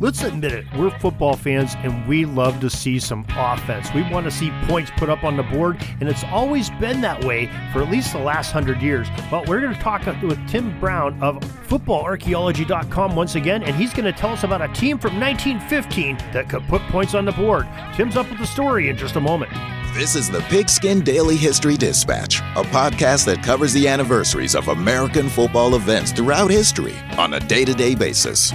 Let's admit it, we're football fans and we love to see some offense. We want to see points put up on the board, and it's always been that way for at least the last hundred years. But we're going to talk with Tim Brown of footballarchaeology.com once again, and he's going to tell us about a team from 1915 that could put points on the board. Tim's up with the story in just a moment. This is the Pigskin Daily History Dispatch, a podcast that covers the anniversaries of American football events throughout history on a day to day basis.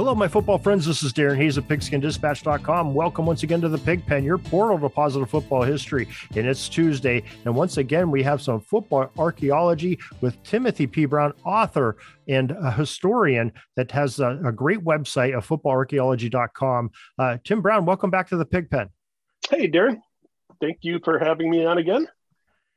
Hello, my football friends. This is Darren Hayes of PigskinDispatch.com. Welcome once again to the Pig Pen, your portal to positive football history. And it's Tuesday. And once again, we have some football archaeology with Timothy P. Brown, author and a historian that has a, a great website of footballarchaeology.com. Uh, Tim Brown, welcome back to the Pig Pen. Hey, Darren. Thank you for having me on again.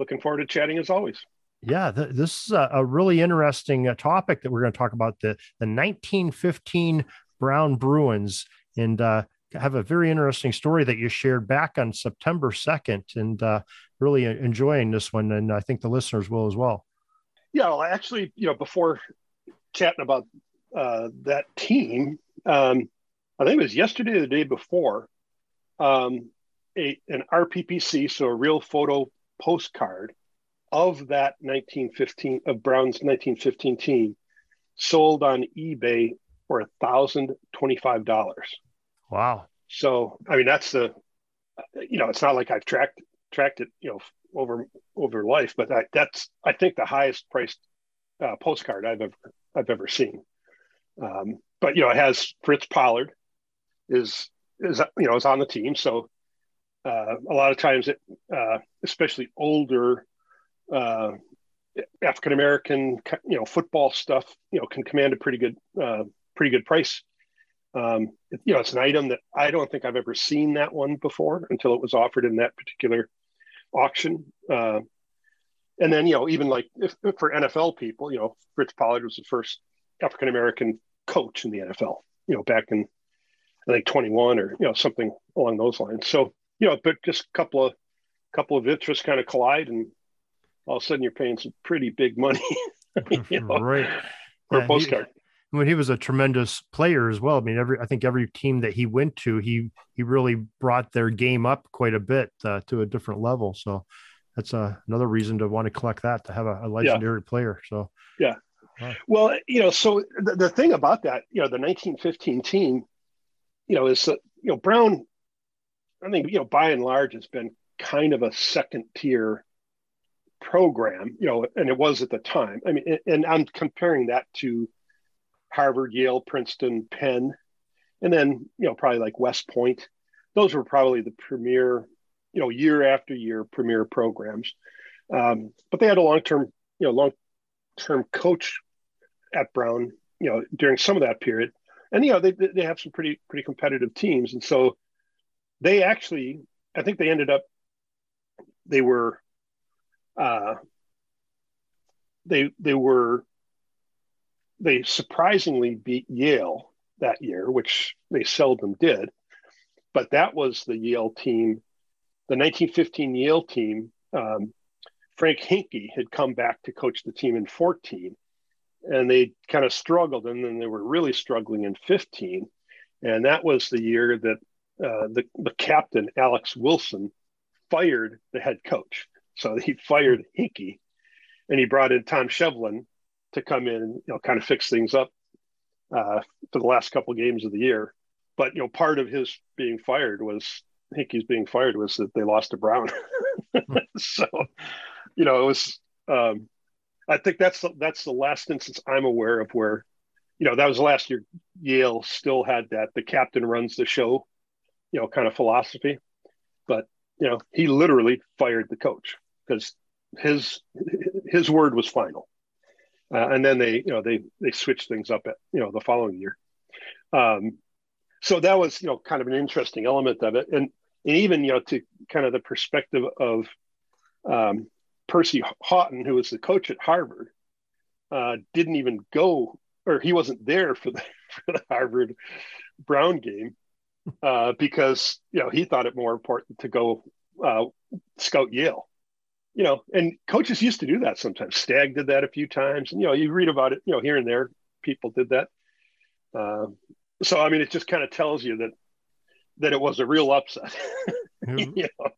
Looking forward to chatting as always. Yeah, th- this is a, a really interesting uh, topic that we're going to talk about the the 1915 Brown Bruins and uh, have a very interesting story that you shared back on September 2nd, and uh, really enjoying this one, and I think the listeners will as well. Yeah, well, actually, you know, before chatting about uh, that team, um, I think it was yesterday or the day before, um, a, an RPPC, so a real photo postcard of that 1915 of Brown's 1915 team sold on eBay for a thousand twenty-five dollars. Wow! So I mean that's the you know it's not like I've tracked tracked it you know over over life, but I, that's I think the highest priced uh, postcard I've ever I've ever seen. Um, but you know it has Fritz Pollard is is you know is on the team, so uh, a lot of times it uh, especially older uh, African American, you know, football stuff, you know, can command a pretty good, uh, pretty good price. Um, you know, it's an item that I don't think I've ever seen that one before until it was offered in that particular auction. Uh, and then, you know, even like if, if for NFL people, you know, Fritz Pollard was the first African American coach in the NFL, you know, back in I think 21 or you know something along those lines. So you know, but just a couple of couple of interests kind of collide, and all of a sudden you're paying some pretty big money you know, right for yeah, a postcard. He, I mean, he was a tremendous player as well. I mean, every I think every team that he went to, he he really brought their game up quite a bit uh, to a different level. So that's uh, another reason to want to collect that to have a, a legendary yeah. player. So yeah. Well, you know, so the, the thing about that, you know, the 1915 team, you know, is that, you know, Brown, I think, you know, by and large has been kind of a second tier program, you know, and it was at the time. I mean, and I'm comparing that to Harvard, Yale, Princeton, Penn, and then, you know, probably like West Point. Those were probably the premier, you know, year after year premier programs. Um, but they had a long term, you know, long term coach at Brown, you know, during some of that period. And, you know, they, they have some pretty, pretty competitive teams. And so they actually, I think they ended up, they were uh, they they were they surprisingly beat Yale that year, which they seldom did. But that was the Yale team, the 1915 Yale team. Um, Frank Hinkey had come back to coach the team in 14, and they kind of struggled, and then they were really struggling in 15. And that was the year that uh, the, the captain, Alex Wilson, fired the head coach. So he fired Hinkey and he brought in Tom Shevlin to come in and you know kind of fix things up. uh, for the last couple games of the year. But you know, part of his being fired was Hinkey's being fired was that they lost to Brown. so, you know, it was. Um, I think that's the, that's the last instance I'm aware of where, you know, that was last year. Yale still had that the captain runs the show, you know, kind of philosophy, but you know, he literally fired the coach because his his word was final. Uh, and then they, you know, they they switched things up at you know the following year. Um, so that was you know kind of an interesting element of it, and and even you know to kind of the perspective of um, Percy Haughton, who was the coach at Harvard, uh, didn't even go or he wasn't there for the for the Harvard Brown game uh, because you know he thought it more important to go uh, scout Yale you know, and coaches used to do that sometimes. Stagg did that a few times, and you know, you read about it, you know, here and there, people did that. Uh, so I mean, it just kind of tells you that that it was a real upset. you know,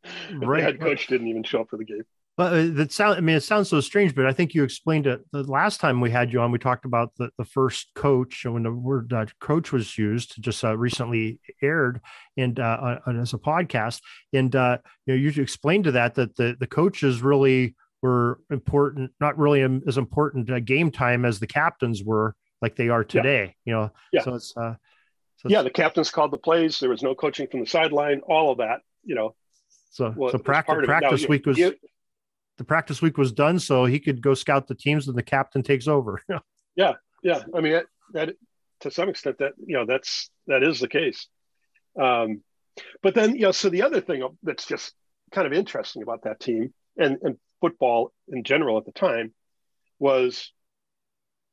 right. the head coach didn't even show up for the game. But uh, that sound, I mean, it sounds so strange, but I think you explained it the last time we had you on. We talked about the, the first coach and when the word uh, coach was used, just uh, recently aired and uh, as a podcast. And uh, you know, you explained to that that the the coaches really were important, not really as important uh, game time as the captains were, like they are today. Yeah. You know, yeah. So it's uh, so yeah, the captains called the plays. There was no coaching from the sideline. All of that, you know. So, well, so practice, practice now, week was. You, the practice week was done, so he could go scout the teams, and the captain takes over. yeah, yeah. I mean, that, that to some extent that you know that's that is the case. Um, but then you know, so the other thing that's just kind of interesting about that team and and football in general at the time was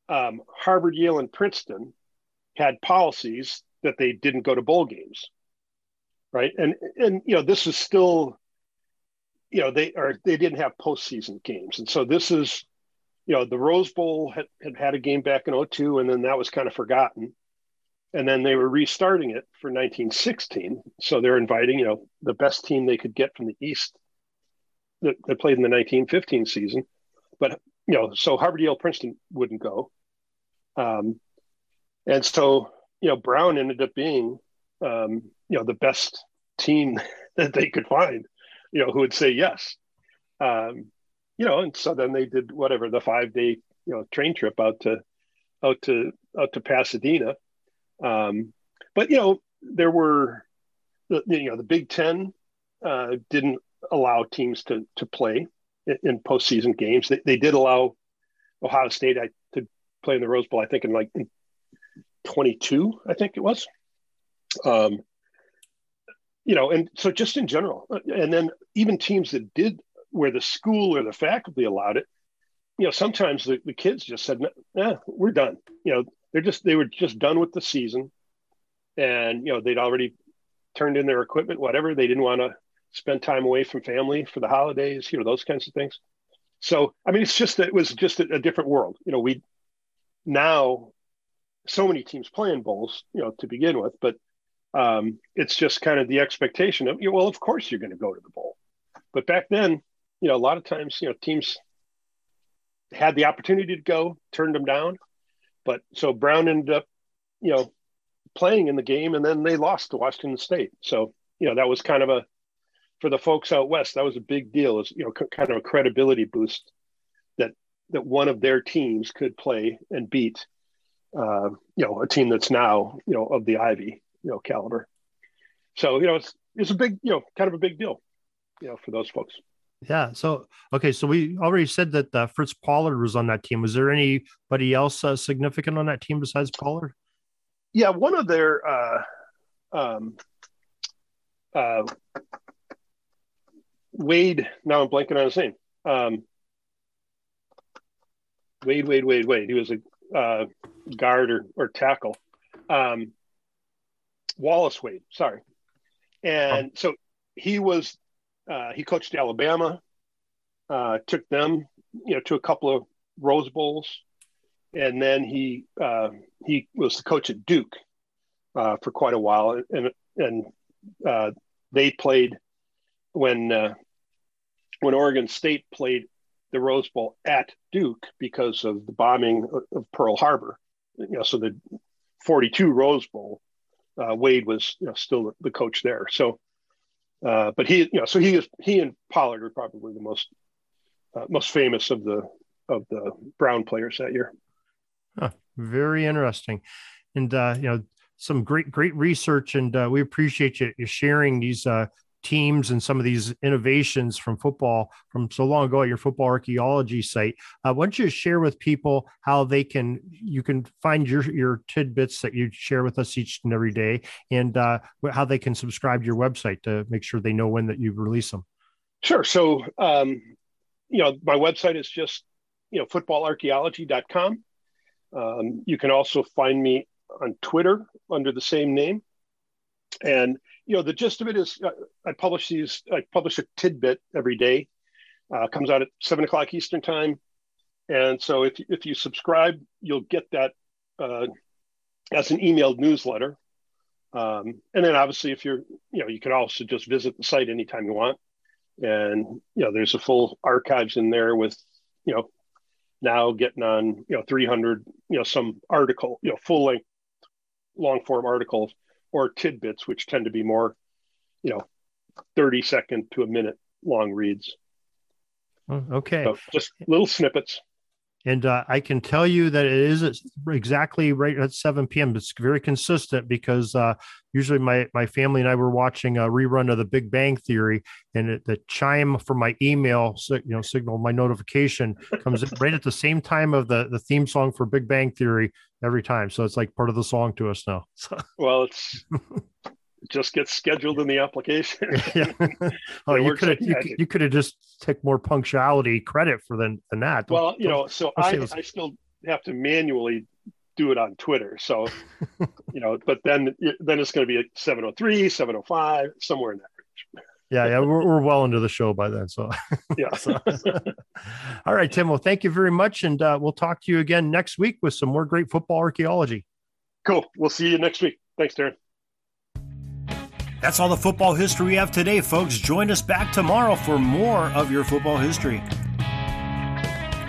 um, Harvard, Yale, and Princeton had policies that they didn't go to bowl games, right? And and you know, this is still you know they are they didn't have postseason games, and so this is you know the Rose Bowl had, had had a game back in 02 and then that was kind of forgotten, and then they were restarting it for 1916. So they're inviting you know the best team they could get from the East that, that played in the 1915 season, but you know so Harvard, Yale, Princeton wouldn't go, um, and so you know Brown ended up being um, you know the best team that they could find you know, who would say yes. Um, you know, and so then they did whatever the five day, you know, train trip out to out to out to Pasadena. Um, but you know, there were the you know the Big Ten uh, didn't allow teams to to play in, in postseason games. They, they did allow Ohio State I, to play in the Rose Bowl. I think in like in 22, I think it was. Um, you know, and so just in general, uh, and then even teams that did where the school or the faculty allowed it, you know, sometimes the, the kids just said, "Yeah, we're done." You know, they're just they were just done with the season, and you know they'd already turned in their equipment, whatever. They didn't want to spend time away from family for the holidays, you know, those kinds of things. So, I mean, it's just it was just a, a different world. You know, we now so many teams playing bowls, you know, to begin with, but um, it's just kind of the expectation of, well, of course you're going to go to the bowl. But back then, you know, a lot of times, you know, teams had the opportunity to go, turned them down. But so Brown ended up, you know, playing in the game and then they lost to Washington State. So, you know, that was kind of a, for the folks out West, that was a big deal. Is you know, c- kind of a credibility boost that, that one of their teams could play and beat, uh, you know, a team that's now, you know, of the Ivy you know caliber. So you know it's it's a big you know kind of a big deal, you know, for those folks. Yeah. So okay. So we already said that uh, Fritz Pollard was on that team. Was there anybody else uh, significant on that team besides Pollard? Yeah, one of their uh, um, uh, Wade. Now I'm blanking on his name. Um, Wade, Wade, Wade, Wade. He was a uh, guard or, or tackle. Um, Wallace Wade, sorry. And oh. so he was, uh, he coached Alabama, uh, took them, you know, to a couple of Rose Bowls. And then he, uh, he was the coach at Duke uh, for quite a while. And, and uh, they played when, uh, when Oregon State played the Rose Bowl at Duke because of the bombing of Pearl Harbor. You know, so the '42 Rose Bowl, uh, Wade was you know, still the coach there. So, uh, but he, you know, so he is he and Pollard are probably the most uh, most famous of the of the Brown players that year. Huh, very interesting, and uh, you know some great great research, and uh, we appreciate you, you sharing these uh, teams and some of these innovations from football from so long ago at your football archaeology site. Uh, why don't you share with people how they can you can find your your tidbits that you share with us each and every day, and uh, how they can subscribe to your website to make sure they know when that you release them. Sure. So, um, you know, my website is just you know footballarchaeology.com. Um, you can also find me on Twitter under the same name. And you know, the gist of it is, uh, I publish these. I publish a tidbit every day. Uh, comes out at seven o'clock Eastern time, and so if if you subscribe, you'll get that uh, as an emailed newsletter. Um, and then obviously, if you're, you know, you can also just visit the site anytime you want, and you know, there's a full archives in there with, you know, now getting on, you know, 300, you know, some article, you know, full length, long form articles or tidbits, which tend to be more, you know, 30 second to a minute long reads. Oh, okay. So just little snippets. And uh, I can tell you that it is exactly right at 7 p.m. It's very consistent because uh, usually my, my family and I were watching a rerun of The Big Bang Theory, and it, the chime from my email, you know, signal my notification comes right at the same time of the the theme song for Big Bang Theory every time. So it's like part of the song to us now. well, it's just gets scheduled in the application. yeah. Oh, you could have you, you could have just took more punctuality credit for than than that. Well, you know, so I, I still have to manually do it on Twitter. So, you know, but then then it's going to be 703, 705, somewhere in that range. Yeah, yeah, we're, we're well into the show by then. So, yeah. so. All right, Tim. Well, thank you very much, and uh, we'll talk to you again next week with some more great football archaeology. Cool. We'll see you next week. Thanks, Darren. That's all the football history we have today, folks. Join us back tomorrow for more of your football history.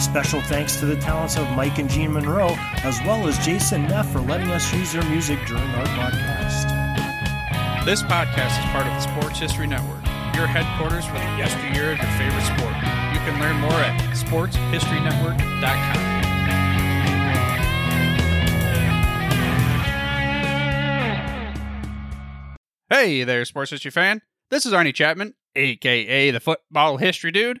Special thanks to the talents of Mike and Jean Monroe, as well as Jason Neff for letting us use their music during our podcast. This podcast is part of the Sports History Network, your headquarters for the yesteryear of your favorite sport. You can learn more at sportshistorynetwork.com. Hey there, sports history fan. This is Arnie Chapman, aka the Football History Dude,